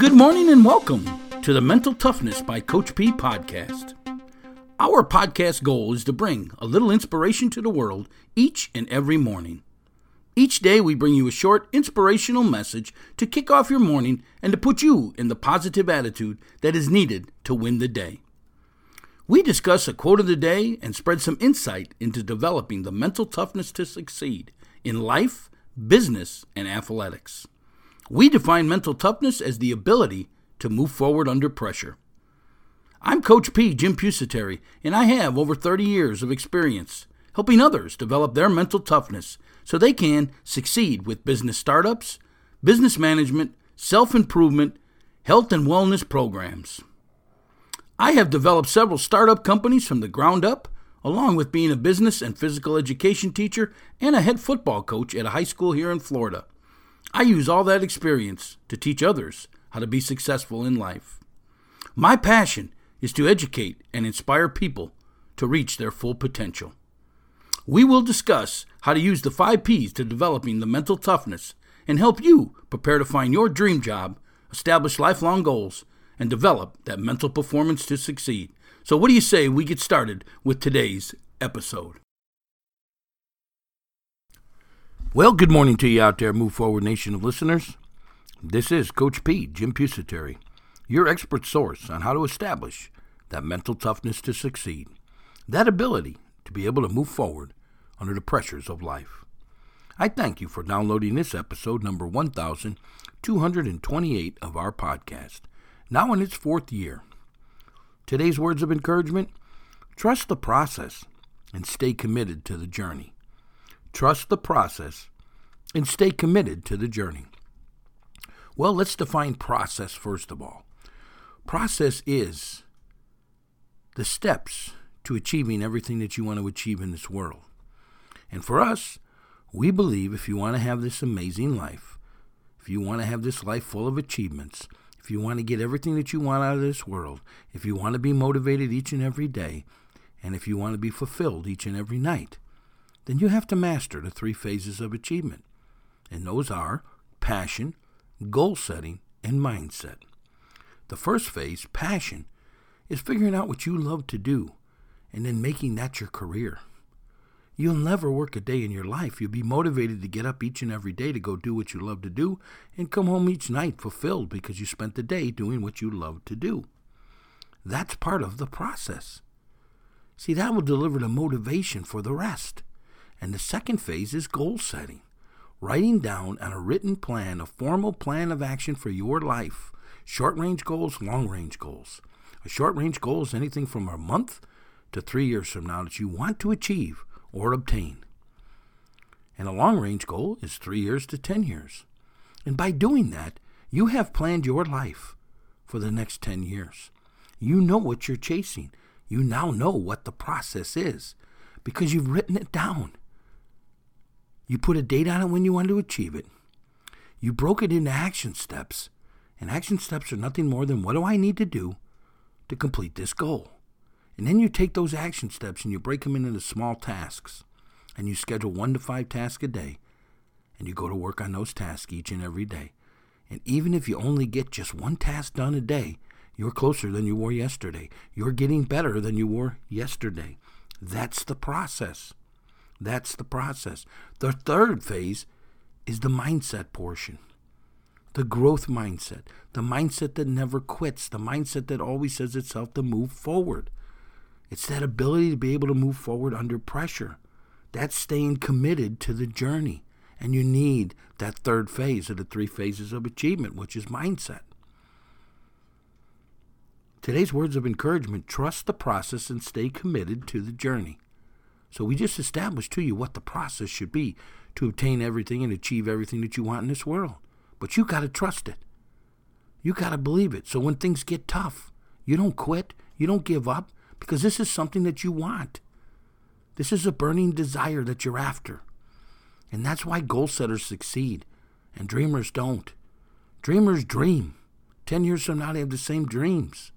Good morning and welcome to the Mental Toughness by Coach P podcast. Our podcast goal is to bring a little inspiration to the world each and every morning. Each day, we bring you a short, inspirational message to kick off your morning and to put you in the positive attitude that is needed to win the day. We discuss a quote of the day and spread some insight into developing the mental toughness to succeed in life, business, and athletics. We define mental toughness as the ability to move forward under pressure. I'm Coach P, Jim Pusateri, and I have over 30 years of experience helping others develop their mental toughness so they can succeed with business startups, business management, self improvement, health and wellness programs. I have developed several startup companies from the ground up, along with being a business and physical education teacher and a head football coach at a high school here in Florida. I use all that experience to teach others how to be successful in life. My passion is to educate and inspire people to reach their full potential. We will discuss how to use the five P's to developing the mental toughness and help you prepare to find your dream job, establish lifelong goals, and develop that mental performance to succeed. So, what do you say we get started with today's episode? Well, good morning to you out there, Move Forward Nation of listeners. This is Coach P, Jim Pusateri, your expert source on how to establish that mental toughness to succeed, that ability to be able to move forward under the pressures of life. I thank you for downloading this episode number 1228 of our podcast, now in its fourth year. Today's words of encouragement trust the process and stay committed to the journey. Trust the process and stay committed to the journey. Well, let's define process first of all. Process is the steps to achieving everything that you want to achieve in this world. And for us, we believe if you want to have this amazing life, if you want to have this life full of achievements, if you want to get everything that you want out of this world, if you want to be motivated each and every day, and if you want to be fulfilled each and every night, then you have to master the three phases of achievement. And those are passion, goal setting, and mindset. The first phase, passion, is figuring out what you love to do and then making that your career. You'll never work a day in your life. You'll be motivated to get up each and every day to go do what you love to do and come home each night fulfilled because you spent the day doing what you love to do. That's part of the process. See, that will deliver the motivation for the rest. And the second phase is goal setting, writing down on a written plan, a formal plan of action for your life short range goals, long range goals. A short range goal is anything from a month to three years from now that you want to achieve or obtain. And a long range goal is three years to 10 years. And by doing that, you have planned your life for the next 10 years. You know what you're chasing. You now know what the process is because you've written it down. You put a date on it when you want to achieve it. You broke it into action steps. And action steps are nothing more than what do I need to do to complete this goal? And then you take those action steps and you break them into small tasks. And you schedule one to five tasks a day. And you go to work on those tasks each and every day. And even if you only get just one task done a day, you're closer than you were yesterday. You're getting better than you were yesterday. That's the process. That's the process. The third phase is the mindset portion. The growth mindset, the mindset that never quits, the mindset that always says itself to move forward. It's that ability to be able to move forward under pressure. That's staying committed to the journey. And you need that third phase of the three phases of achievement, which is mindset. Today's words of encouragement trust the process and stay committed to the journey. So we just established to you what the process should be to obtain everything and achieve everything that you want in this world. But you got to trust it. You got to believe it. So when things get tough, you don't quit, you don't give up because this is something that you want. This is a burning desire that you're after. And that's why goal setters succeed and dreamers don't. Dreamers dream. 10 years from now, they have the same dreams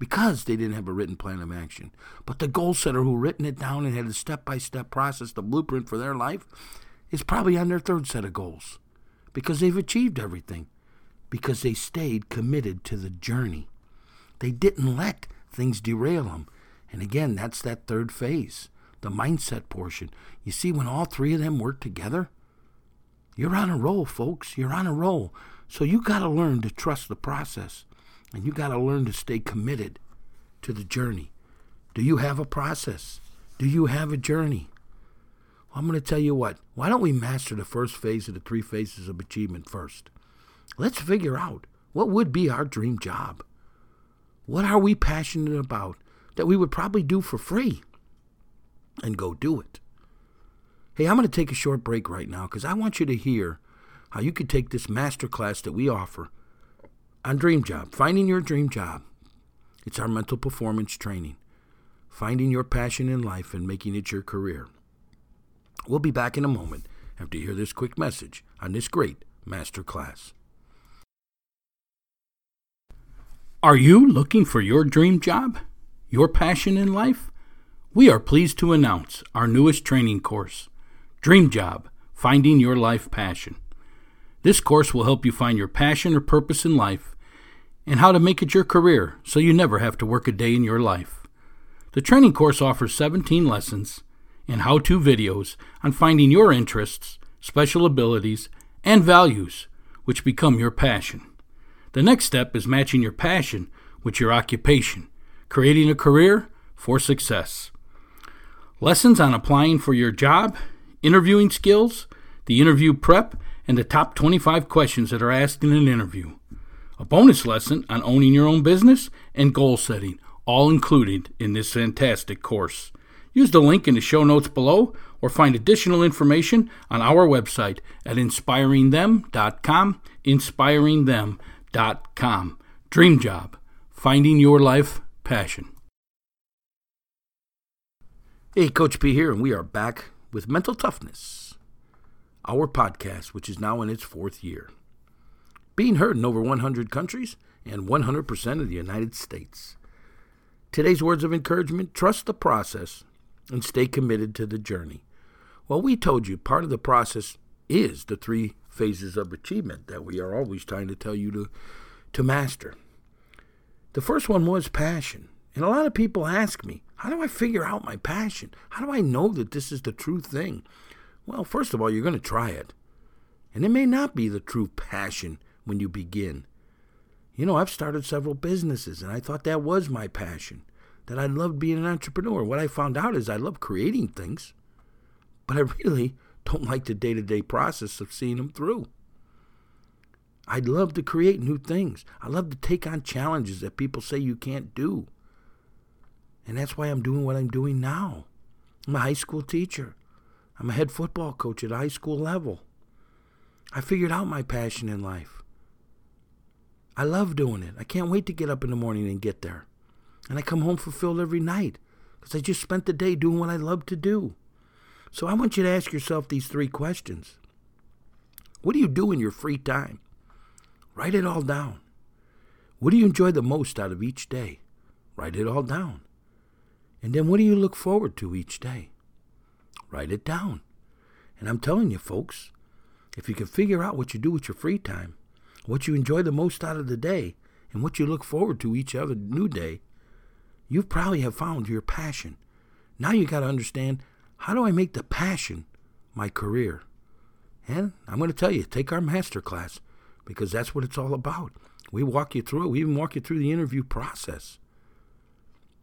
because they didn't have a written plan of action. But the goal setter who written it down and had a step by step process, the blueprint for their life, is probably on their third set of goals because they've achieved everything. because they stayed committed to the journey. They didn't let things derail them. And again, that's that third phase, the mindset portion. You see, when all three of them work together, you're on a roll, folks. You're on a roll. So you got to learn to trust the process and you got to learn to stay committed to the journey. Do you have a process? Do you have a journey? Well, I'm going to tell you what. Why don't we master the first phase of the three phases of achievement first? Let's figure out what would be our dream job. What are we passionate about that we would probably do for free? And go do it. Hey, I'm going to take a short break right now because I want you to hear how you could take this master class that we offer on Dream Job, finding your dream job. It's our mental performance training, finding your passion in life and making it your career. We'll be back in a moment after you hear this quick message on this great master class. Are you looking for your dream job? Your passion in life? We are pleased to announce our newest training course, Dream Job Finding Your Life Passion. This course will help you find your passion or purpose in life and how to make it your career so you never have to work a day in your life. The training course offers 17 lessons and how to videos on finding your interests, special abilities, and values which become your passion. The next step is matching your passion with your occupation, creating a career for success. Lessons on applying for your job, interviewing skills, the interview prep, and the top 25 questions that are asked in an interview. A bonus lesson on owning your own business and goal setting, all included in this fantastic course. Use the link in the show notes below or find additional information on our website at inspiringthem.com, inspiringthem.com. Dream Job, finding your life passion. Hey, Coach P here, and we are back with Mental Toughness our podcast, which is now in its fourth year, being heard in over 100 countries and 100% of the United States. Today's words of encouragement trust the process and stay committed to the journey. Well, we told you part of the process is the three phases of achievement that we are always trying to tell you to, to master. The first one was passion. And a lot of people ask me, how do I figure out my passion? How do I know that this is the true thing? Well, first of all, you're going to try it. And it may not be the true passion when you begin. You know, I've started several businesses, and I thought that was my passion, that I loved being an entrepreneur. What I found out is I love creating things, but I really don't like the day to day process of seeing them through. I'd love to create new things. I love to take on challenges that people say you can't do. And that's why I'm doing what I'm doing now. I'm a high school teacher. I'm a head football coach at high school level. I figured out my passion in life. I love doing it. I can't wait to get up in the morning and get there. And I come home fulfilled every night because I just spent the day doing what I love to do. So I want you to ask yourself these three questions What do you do in your free time? Write it all down. What do you enjoy the most out of each day? Write it all down. And then what do you look forward to each day? Write it down. And I'm telling you, folks, if you can figure out what you do with your free time, what you enjoy the most out of the day, and what you look forward to each other new day, you probably have found your passion. Now you got to understand how do I make the passion my career? And I'm going to tell you, take our master class because that's what it's all about. We walk you through it. We even walk you through the interview process.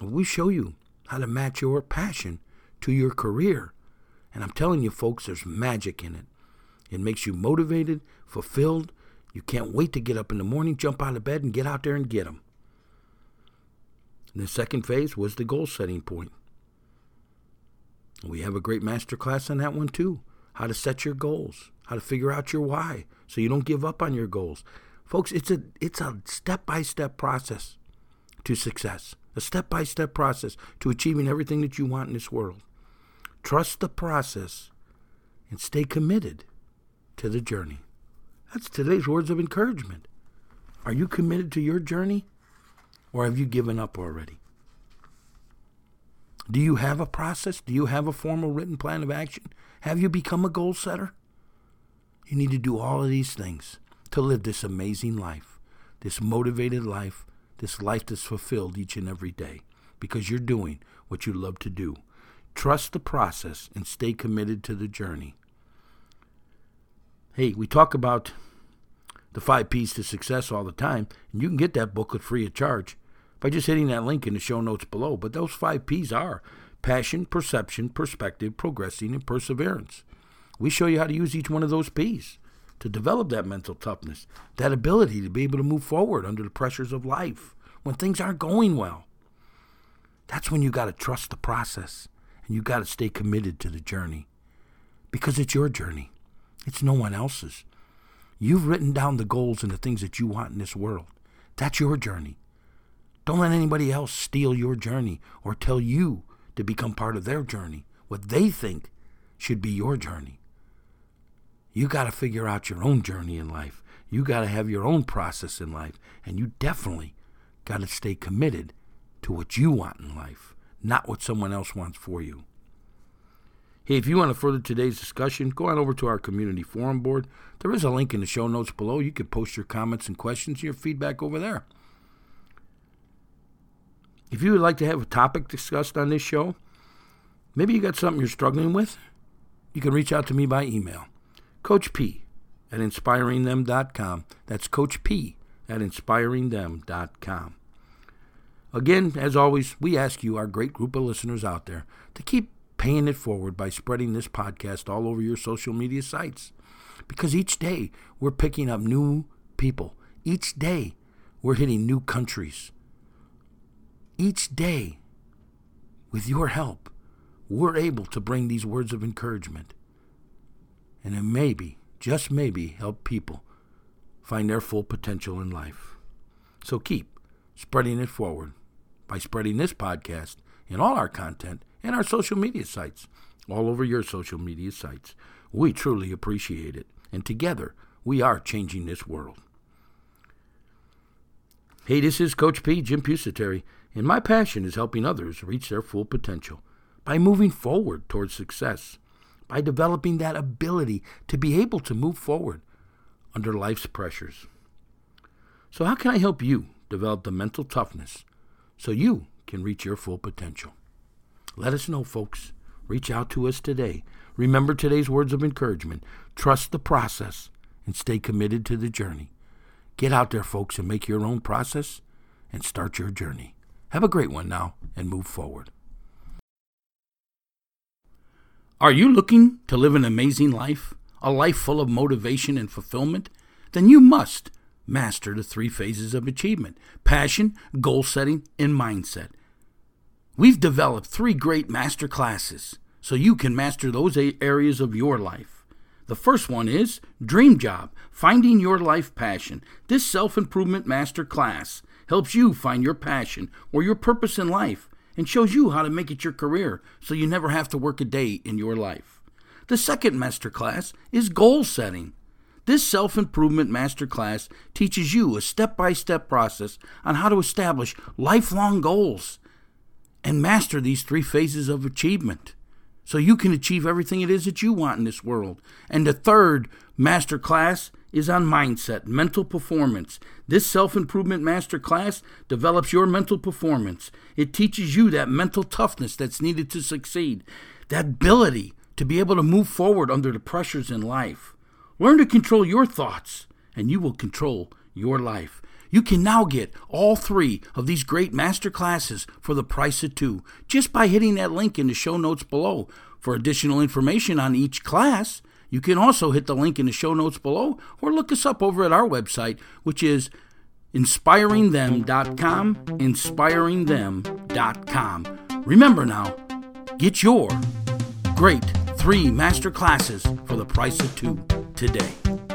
We show you how to match your passion to your career and I'm telling you, folks, there's magic in it. It makes you motivated, fulfilled. You can't wait to get up in the morning, jump out of bed, and get out there and get them. And the second phase was the goal setting point. We have a great master class on that one too. How to set your goals, how to figure out your why so you don't give up on your goals. Folks, it's a it's a step-by-step process to success. A step-by-step process to achieving everything that you want in this world. Trust the process and stay committed to the journey. That's today's words of encouragement. Are you committed to your journey or have you given up already? Do you have a process? Do you have a formal written plan of action? Have you become a goal setter? You need to do all of these things to live this amazing life, this motivated life, this life that's fulfilled each and every day because you're doing what you love to do. Trust the process and stay committed to the journey. Hey, we talk about the five P's to success all the time, and you can get that booklet free of charge by just hitting that link in the show notes below. But those five P's are passion, perception, perspective, progressing, and perseverance. We show you how to use each one of those P's to develop that mental toughness, that ability to be able to move forward under the pressures of life when things aren't going well. That's when you got to trust the process and you got to stay committed to the journey because it's your journey, it's no one else's. You've written down the goals and the things that you want in this world. That's your journey. Don't let anybody else steal your journey or tell you to become part of their journey, what they think should be your journey. You got to figure out your own journey in life. You got to have your own process in life. And you definitely got to stay committed to what you want in life, not what someone else wants for you. Hey, if you want to further today's discussion, go on over to our community forum board. There is a link in the show notes below. You can post your comments and questions and your feedback over there. If you would like to have a topic discussed on this show, maybe you got something you're struggling with, you can reach out to me by email. Coach P at inspiringthem.com. That's Coach P at inspiringthem.com. Again, as always, we ask you, our great group of listeners out there, to keep paying it forward by spreading this podcast all over your social media sites. Because each day we're picking up new people. Each day we're hitting new countries. Each day, with your help, we're able to bring these words of encouragement and it maybe, just maybe, help people find their full potential in life. So keep spreading it forward by spreading this podcast and all our content and our social media sites, all over your social media sites. We truly appreciate it, and together we are changing this world. Hey, this is Coach P, Jim Pusateri, and my passion is helping others reach their full potential by moving forward towards success by developing that ability to be able to move forward under life's pressures. So, how can I help you develop the mental toughness so you can reach your full potential? Let us know, folks. Reach out to us today. Remember today's words of encouragement trust the process and stay committed to the journey. Get out there, folks, and make your own process and start your journey. Have a great one now and move forward. Are you looking to live an amazing life, a life full of motivation and fulfillment? Then you must master the three phases of achievement passion, goal setting, and mindset. We've developed three great master classes so you can master those areas of your life. The first one is Dream Job Finding Your Life Passion. This self improvement master class helps you find your passion or your purpose in life and shows you how to make it your career so you never have to work a day in your life. The second master class is goal setting. This self improvement masterclass teaches you a step by step process on how to establish lifelong goals and master these three phases of achievement so you can achieve everything it is that you want in this world. And the third masterclass is on mindset, mental performance. This self improvement master class develops your mental performance. It teaches you that mental toughness that's needed to succeed, that ability to be able to move forward under the pressures in life. Learn to control your thoughts, and you will control your life. You can now get all three of these great master classes for the price of two just by hitting that link in the show notes below. For additional information on each class, you can also hit the link in the show notes below or look us up over at our website, which is inspiringthem.com. Inspiringthem.com. Remember now, get your great three master classes for the price of two today.